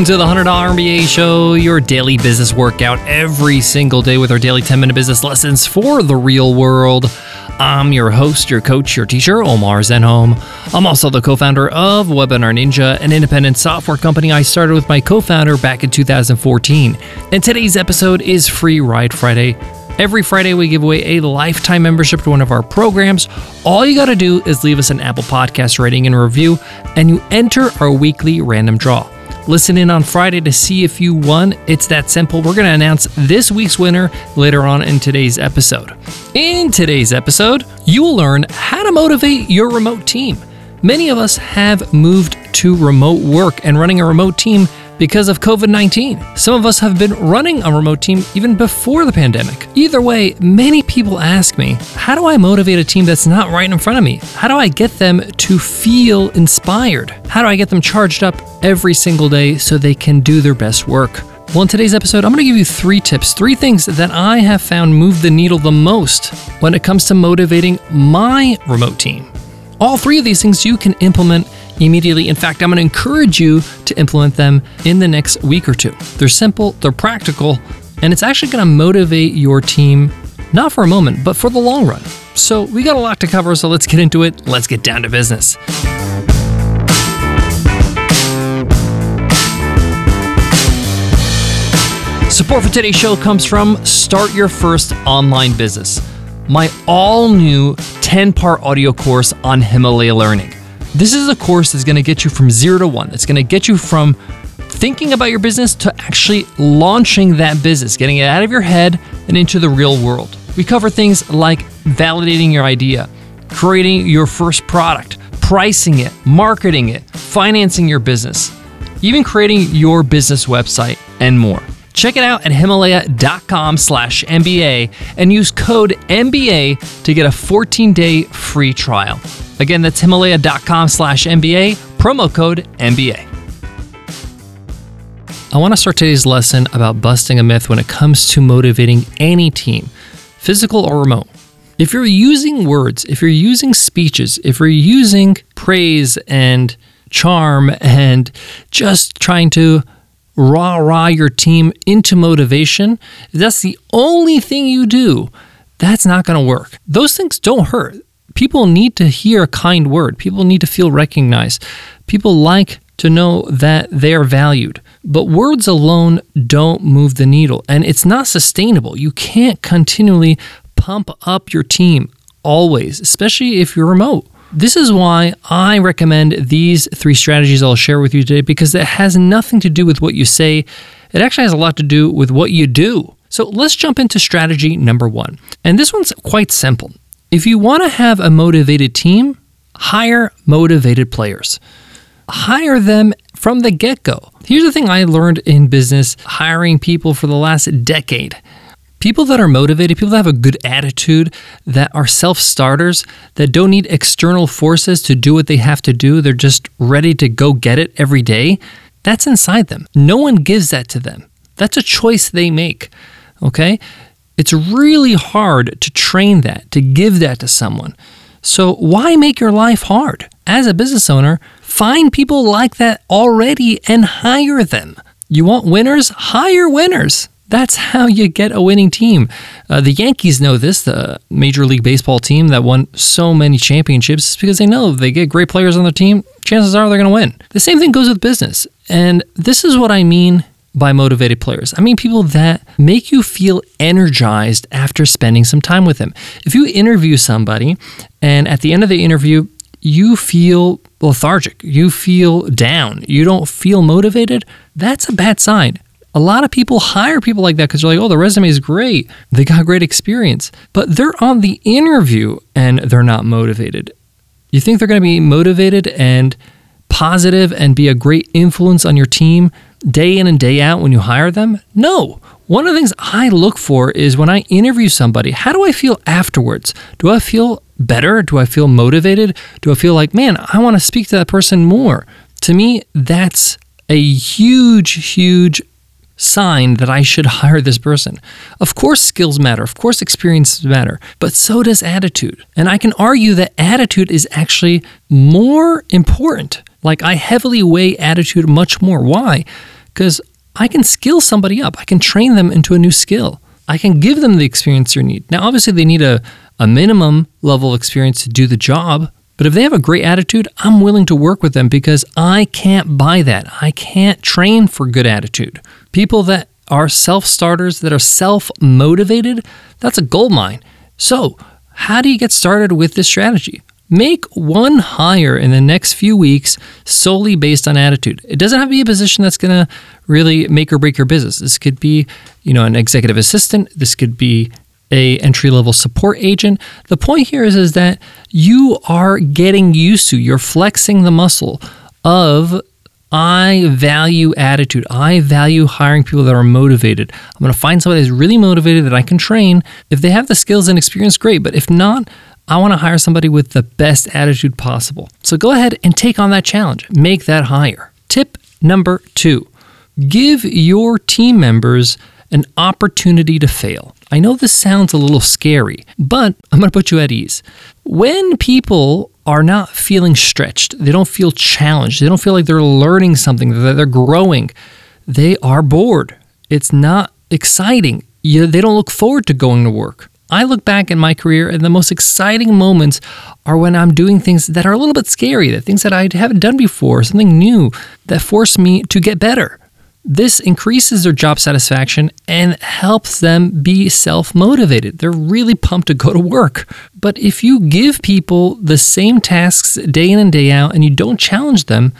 Welcome to the $100 MBA Show, your daily business workout every single day with our daily 10 minute business lessons for the real world. I'm your host, your coach, your teacher, Omar Zenhom. I'm also the co founder of Webinar Ninja, an independent software company I started with my co founder back in 2014. And today's episode is Free Ride Friday. Every Friday, we give away a lifetime membership to one of our programs. All you got to do is leave us an Apple Podcast rating and review, and you enter our weekly random draw. Listen in on Friday to see if you won. It's that simple. We're going to announce this week's winner later on in today's episode. In today's episode, you will learn how to motivate your remote team. Many of us have moved to remote work and running a remote team because of COVID 19. Some of us have been running a remote team even before the pandemic. Either way, many people ask me, how do I motivate a team that's not right in front of me? How do I get them to feel inspired? How do I get them charged up every single day so they can do their best work? Well, in today's episode, I'm going to give you three tips, three things that I have found move the needle the most when it comes to motivating my remote team. All three of these things you can implement immediately. In fact, I'm going to encourage you to implement them in the next week or two. They're simple, they're practical, and it's actually going to motivate your team not for a moment, but for the long run. So, we got a lot to cover, so let's get into it. Let's get down to business. Support for today's show comes from Start Your First Online Business, my all new 10 part audio course on Himalaya Learning. This is a course that's going to get you from zero to one. It's going to get you from thinking about your business to actually launching that business, getting it out of your head and into the real world. We cover things like validating your idea, creating your first product, pricing it, marketing it, financing your business, even creating your business website, and more. Check it out at himalaya.com slash MBA and use code MBA to get a 14 day free trial. Again, that's himalaya.com slash MBA, promo code MBA. I want to start today's lesson about busting a myth when it comes to motivating any team, physical or remote. If you're using words, if you're using speeches, if you're using praise and charm and just trying to rah rah your team into motivation, that's the only thing you do, that's not going to work. Those things don't hurt. People need to hear a kind word, people need to feel recognized. People like to know that they are valued. But words alone don't move the needle, and it's not sustainable. You can't continually pump up your team always, especially if you're remote. This is why I recommend these three strategies I'll share with you today because it has nothing to do with what you say. It actually has a lot to do with what you do. So let's jump into strategy number one. And this one's quite simple. If you want to have a motivated team, hire motivated players. Hire them from the get go. Here's the thing I learned in business hiring people for the last decade People that are motivated, people that have a good attitude, that are self starters, that don't need external forces to do what they have to do, they're just ready to go get it every day, that's inside them. No one gives that to them. That's a choice they make. Okay? It's really hard to train that, to give that to someone. So, why make your life hard? As a business owner, find people like that already and hire them. You want winners? Hire winners. That's how you get a winning team. Uh, the Yankees know this, the Major League Baseball team that won so many championships, because they know they get great players on their team, chances are they're going to win. The same thing goes with business. And this is what I mean by motivated players. I mean people that make you feel energized after spending some time with them. If you interview somebody and at the end of the interview, you feel lethargic, you feel down, you don't feel motivated, that's a bad sign a lot of people hire people like that because they're like, oh, the resume is great. They got great experience. But they're on the interview and they're not motivated. You think they're going to be motivated and positive and be a great influence on your team day in and day out when you hire them? No. One of the things I look for is when I interview somebody, how do I feel afterwards? Do I feel better? Do I feel motivated? Do I feel like, man, I want to speak to that person more? To me, that's a huge, huge sign that I should hire this person. Of course, skills matter, of course, experience matter, but so does attitude. And I can argue that attitude is actually more important. Like, I heavily weigh attitude much more. Why? because I can skill somebody up. I can train them into a new skill. I can give them the experience they need. Now, obviously, they need a, a minimum level of experience to do the job, but if they have a great attitude, I'm willing to work with them because I can't buy that. I can't train for good attitude. People that are self starters, that are self motivated, that's a gold mine. So, how do you get started with this strategy? Make one hire in the next few weeks solely based on attitude. It doesn't have to be a position that's going to really make or break your business. This could be, you know, an executive assistant. This could be a entry level support agent. The point here is, is that you are getting used to, you're flexing the muscle of I value attitude. I value hiring people that are motivated. I'm going to find somebody that's really motivated that I can train. If they have the skills and experience, great. But if not, I want to hire somebody with the best attitude possible. So go ahead and take on that challenge. Make that hire. Tip number two give your team members an opportunity to fail. I know this sounds a little scary, but I'm going to put you at ease. When people are not feeling stretched, they don't feel challenged, they don't feel like they're learning something, that they're growing, they are bored. It's not exciting. You, they don't look forward to going to work. I look back in my career and the most exciting moments are when I'm doing things that are a little bit scary, that things that I haven't done before, something new that force me to get better. This increases their job satisfaction and helps them be self motivated. They're really pumped to go to work. But if you give people the same tasks day in and day out and you don't challenge them,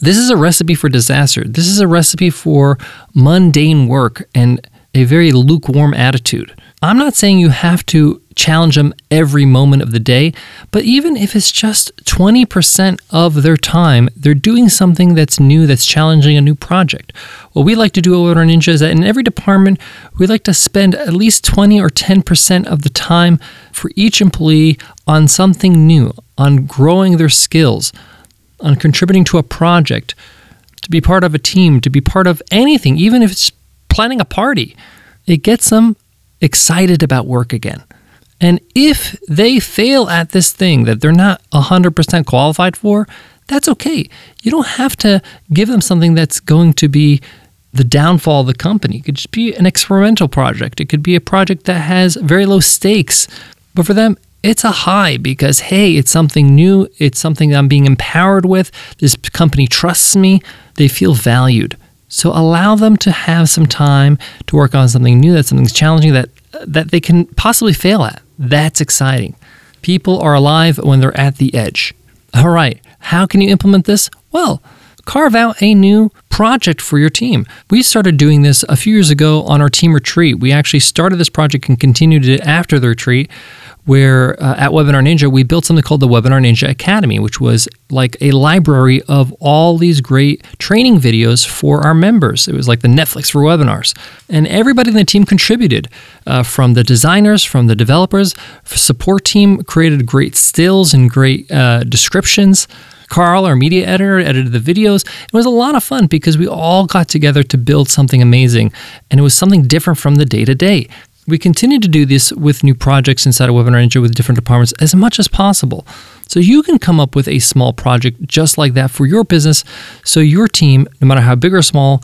this is a recipe for disaster. This is a recipe for mundane work and a very lukewarm attitude. I'm not saying you have to challenge them every moment of the day, but even if it's just 20% of their time, they're doing something that's new, that's challenging a new project. What we like to do at our Ninja is that in every department, we like to spend at least 20 or 10% of the time for each employee on something new, on growing their skills, on contributing to a project, to be part of a team, to be part of anything, even if it's planning a party. It gets them excited about work again. And if they fail at this thing that they're not 100% qualified for, that's okay. You don't have to give them something that's going to be the downfall of the company. It could just be an experimental project. It could be a project that has very low stakes. But for them, it's a high because, hey, it's something new. It's something that I'm being empowered with. This company trusts me. They feel valued. So allow them to have some time to work on something new, that something's challenging that that they can possibly fail at. That's exciting. People are alive when they're at the edge. All right, how can you implement this? Well, carve out a new project for your team. We started doing this a few years ago on our team retreat. We actually started this project and continued it after the retreat where uh, at Webinar Ninja, we built something called the Webinar Ninja Academy, which was like a library of all these great training videos for our members. It was like the Netflix for webinars. And everybody in the team contributed uh, from the designers, from the developers, support team created great stills and great uh, descriptions. Carl, our media editor, edited the videos. It was a lot of fun because we all got together to build something amazing, and it was something different from the day to day. We continue to do this with new projects inside of Webinar Ninja with different departments as much as possible. So you can come up with a small project just like that for your business so your team, no matter how big or small,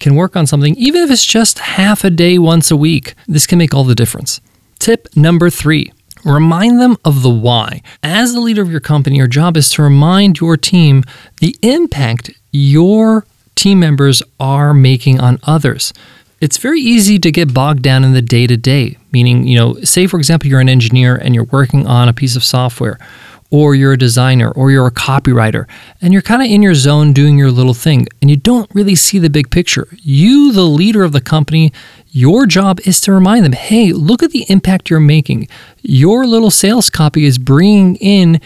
can work on something, even if it's just half a day once a week. This can make all the difference. Tip number three remind them of the why. As the leader of your company, your job is to remind your team the impact your team members are making on others it's very easy to get bogged down in the day to day, meaning, you know, say for example, you're an engineer and you're working on a piece of software, or you're a designer, or you're a copywriter, and you're kind of in your zone doing your little thing, and you don't really see the big picture. You, the leader of the company, your job is to remind them hey, look at the impact you're making. Your little sales copy is bringing in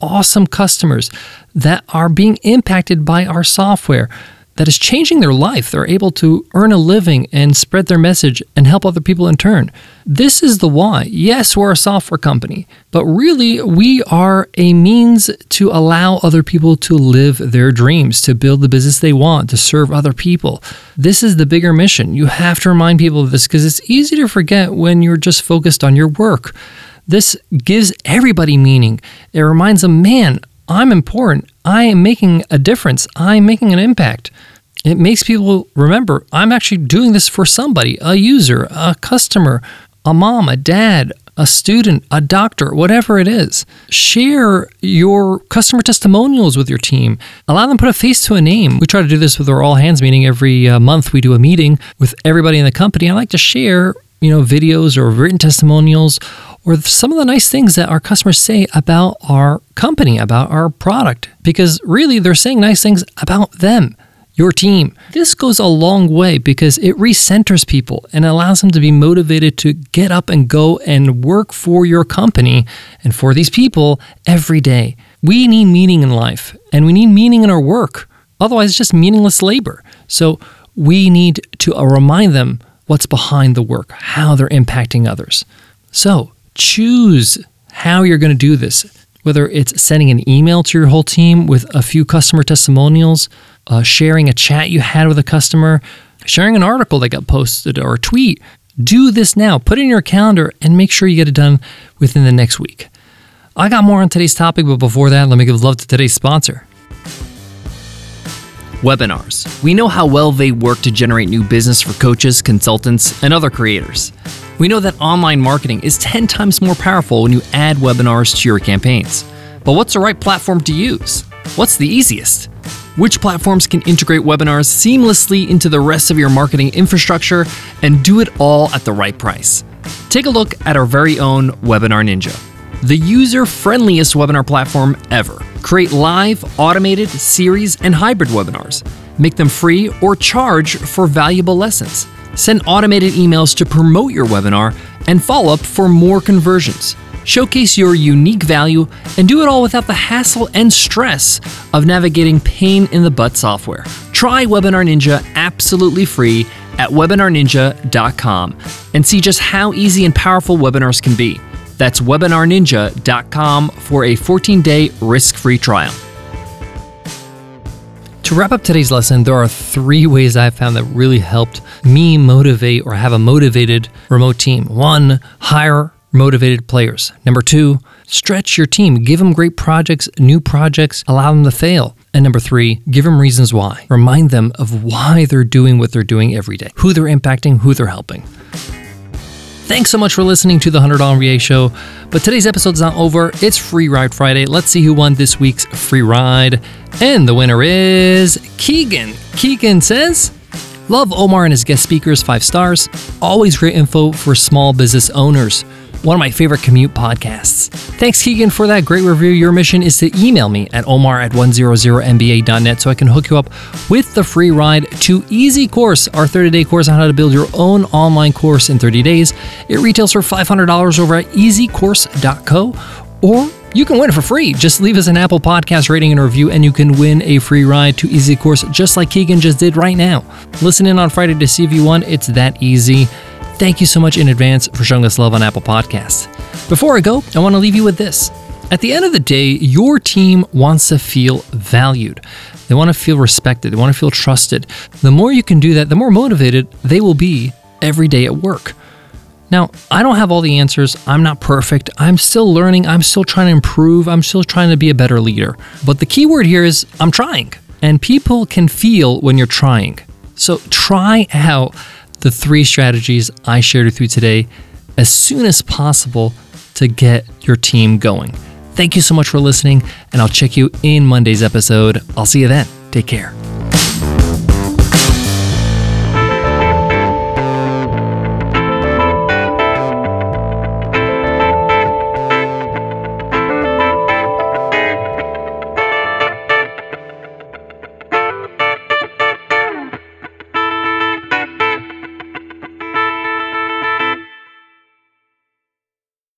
awesome customers that are being impacted by our software that is changing their life. They're able to earn a living and spread their message and help other people in turn. This is the why. Yes, we're a software company, but really we are a means to allow other people to live their dreams, to build the business they want, to serve other people. This is the bigger mission. You have to remind people of this because it's easy to forget when you're just focused on your work. This gives everybody meaning. It reminds them, man, I'm important. I am making a difference. I'm making an impact. It makes people remember I'm actually doing this for somebody, a user, a customer, a mom, a dad, a student, a doctor, whatever it is. Share your customer testimonials with your team. Allow them to put a face to a name. We try to do this with our all hands meeting every uh, month. We do a meeting with everybody in the company. I like to share, you know, videos or written testimonials or some of the nice things that our customers say about our company, about our product because really they're saying nice things about them your team. This goes a long way because it recenters people and allows them to be motivated to get up and go and work for your company and for these people every day. We need meaning in life and we need meaning in our work. Otherwise, it's just meaningless labor. So we need to remind them what's behind the work, how they're impacting others. So choose how you're going to do this whether it's sending an email to your whole team with a few customer testimonials, uh, sharing a chat you had with a customer, sharing an article that got posted or a tweet. Do this now. Put it in your calendar and make sure you get it done within the next week. I got more on today's topic, but before that, let me give love to today's sponsor. Webinars. We know how well they work to generate new business for coaches, consultants, and other creators. We know that online marketing is 10 times more powerful when you add webinars to your campaigns. But what's the right platform to use? What's the easiest? Which platforms can integrate webinars seamlessly into the rest of your marketing infrastructure and do it all at the right price? Take a look at our very own Webinar Ninja, the user friendliest webinar platform ever. Create live, automated, series, and hybrid webinars. Make them free or charge for valuable lessons. Send automated emails to promote your webinar and follow up for more conversions. Showcase your unique value and do it all without the hassle and stress of navigating pain in the butt software. Try Webinar Ninja absolutely free at webinarninja.com and see just how easy and powerful webinars can be. That's webinarninja.com for a 14 day risk free trial. To wrap up today's lesson, there are three ways I've found that really helped me motivate or have a motivated remote team. One, hire motivated players. Number two, stretch your team. Give them great projects, new projects, allow them to fail. And number three, give them reasons why. Remind them of why they're doing what they're doing every day, who they're impacting, who they're helping. Thanks so much for listening to the $100 MBA show. But today's episode's not over. It's Free Ride Friday. Let's see who won this week's free ride. And the winner is Keegan. Keegan says, Love Omar and his guest speakers, five stars. Always great info for small business owners one of my favorite commute podcasts. Thanks, Keegan, for that great review. Your mission is to email me at omar at 100mba.net so I can hook you up with the free ride to Easy Course, our 30 day course on how to build your own online course in 30 days. It retails for $500 over at easycourse.co or you can win it for free. Just leave us an Apple Podcast rating and review, and you can win a free ride to Easy Course, just like Keegan just did right now. Listen in on Friday to see if you won. It's that easy. Thank you so much in advance for showing us love on Apple Podcasts. Before I go, I want to leave you with this. At the end of the day, your team wants to feel valued. They want to feel respected. They want to feel trusted. The more you can do that, the more motivated they will be every day at work. Now, I don't have all the answers. I'm not perfect. I'm still learning. I'm still trying to improve. I'm still trying to be a better leader. But the key word here is I'm trying. And people can feel when you're trying. So try out the three strategies I shared with you today as soon as possible to get your team going. Thank you so much for listening, and I'll check you in Monday's episode. I'll see you then. Take care.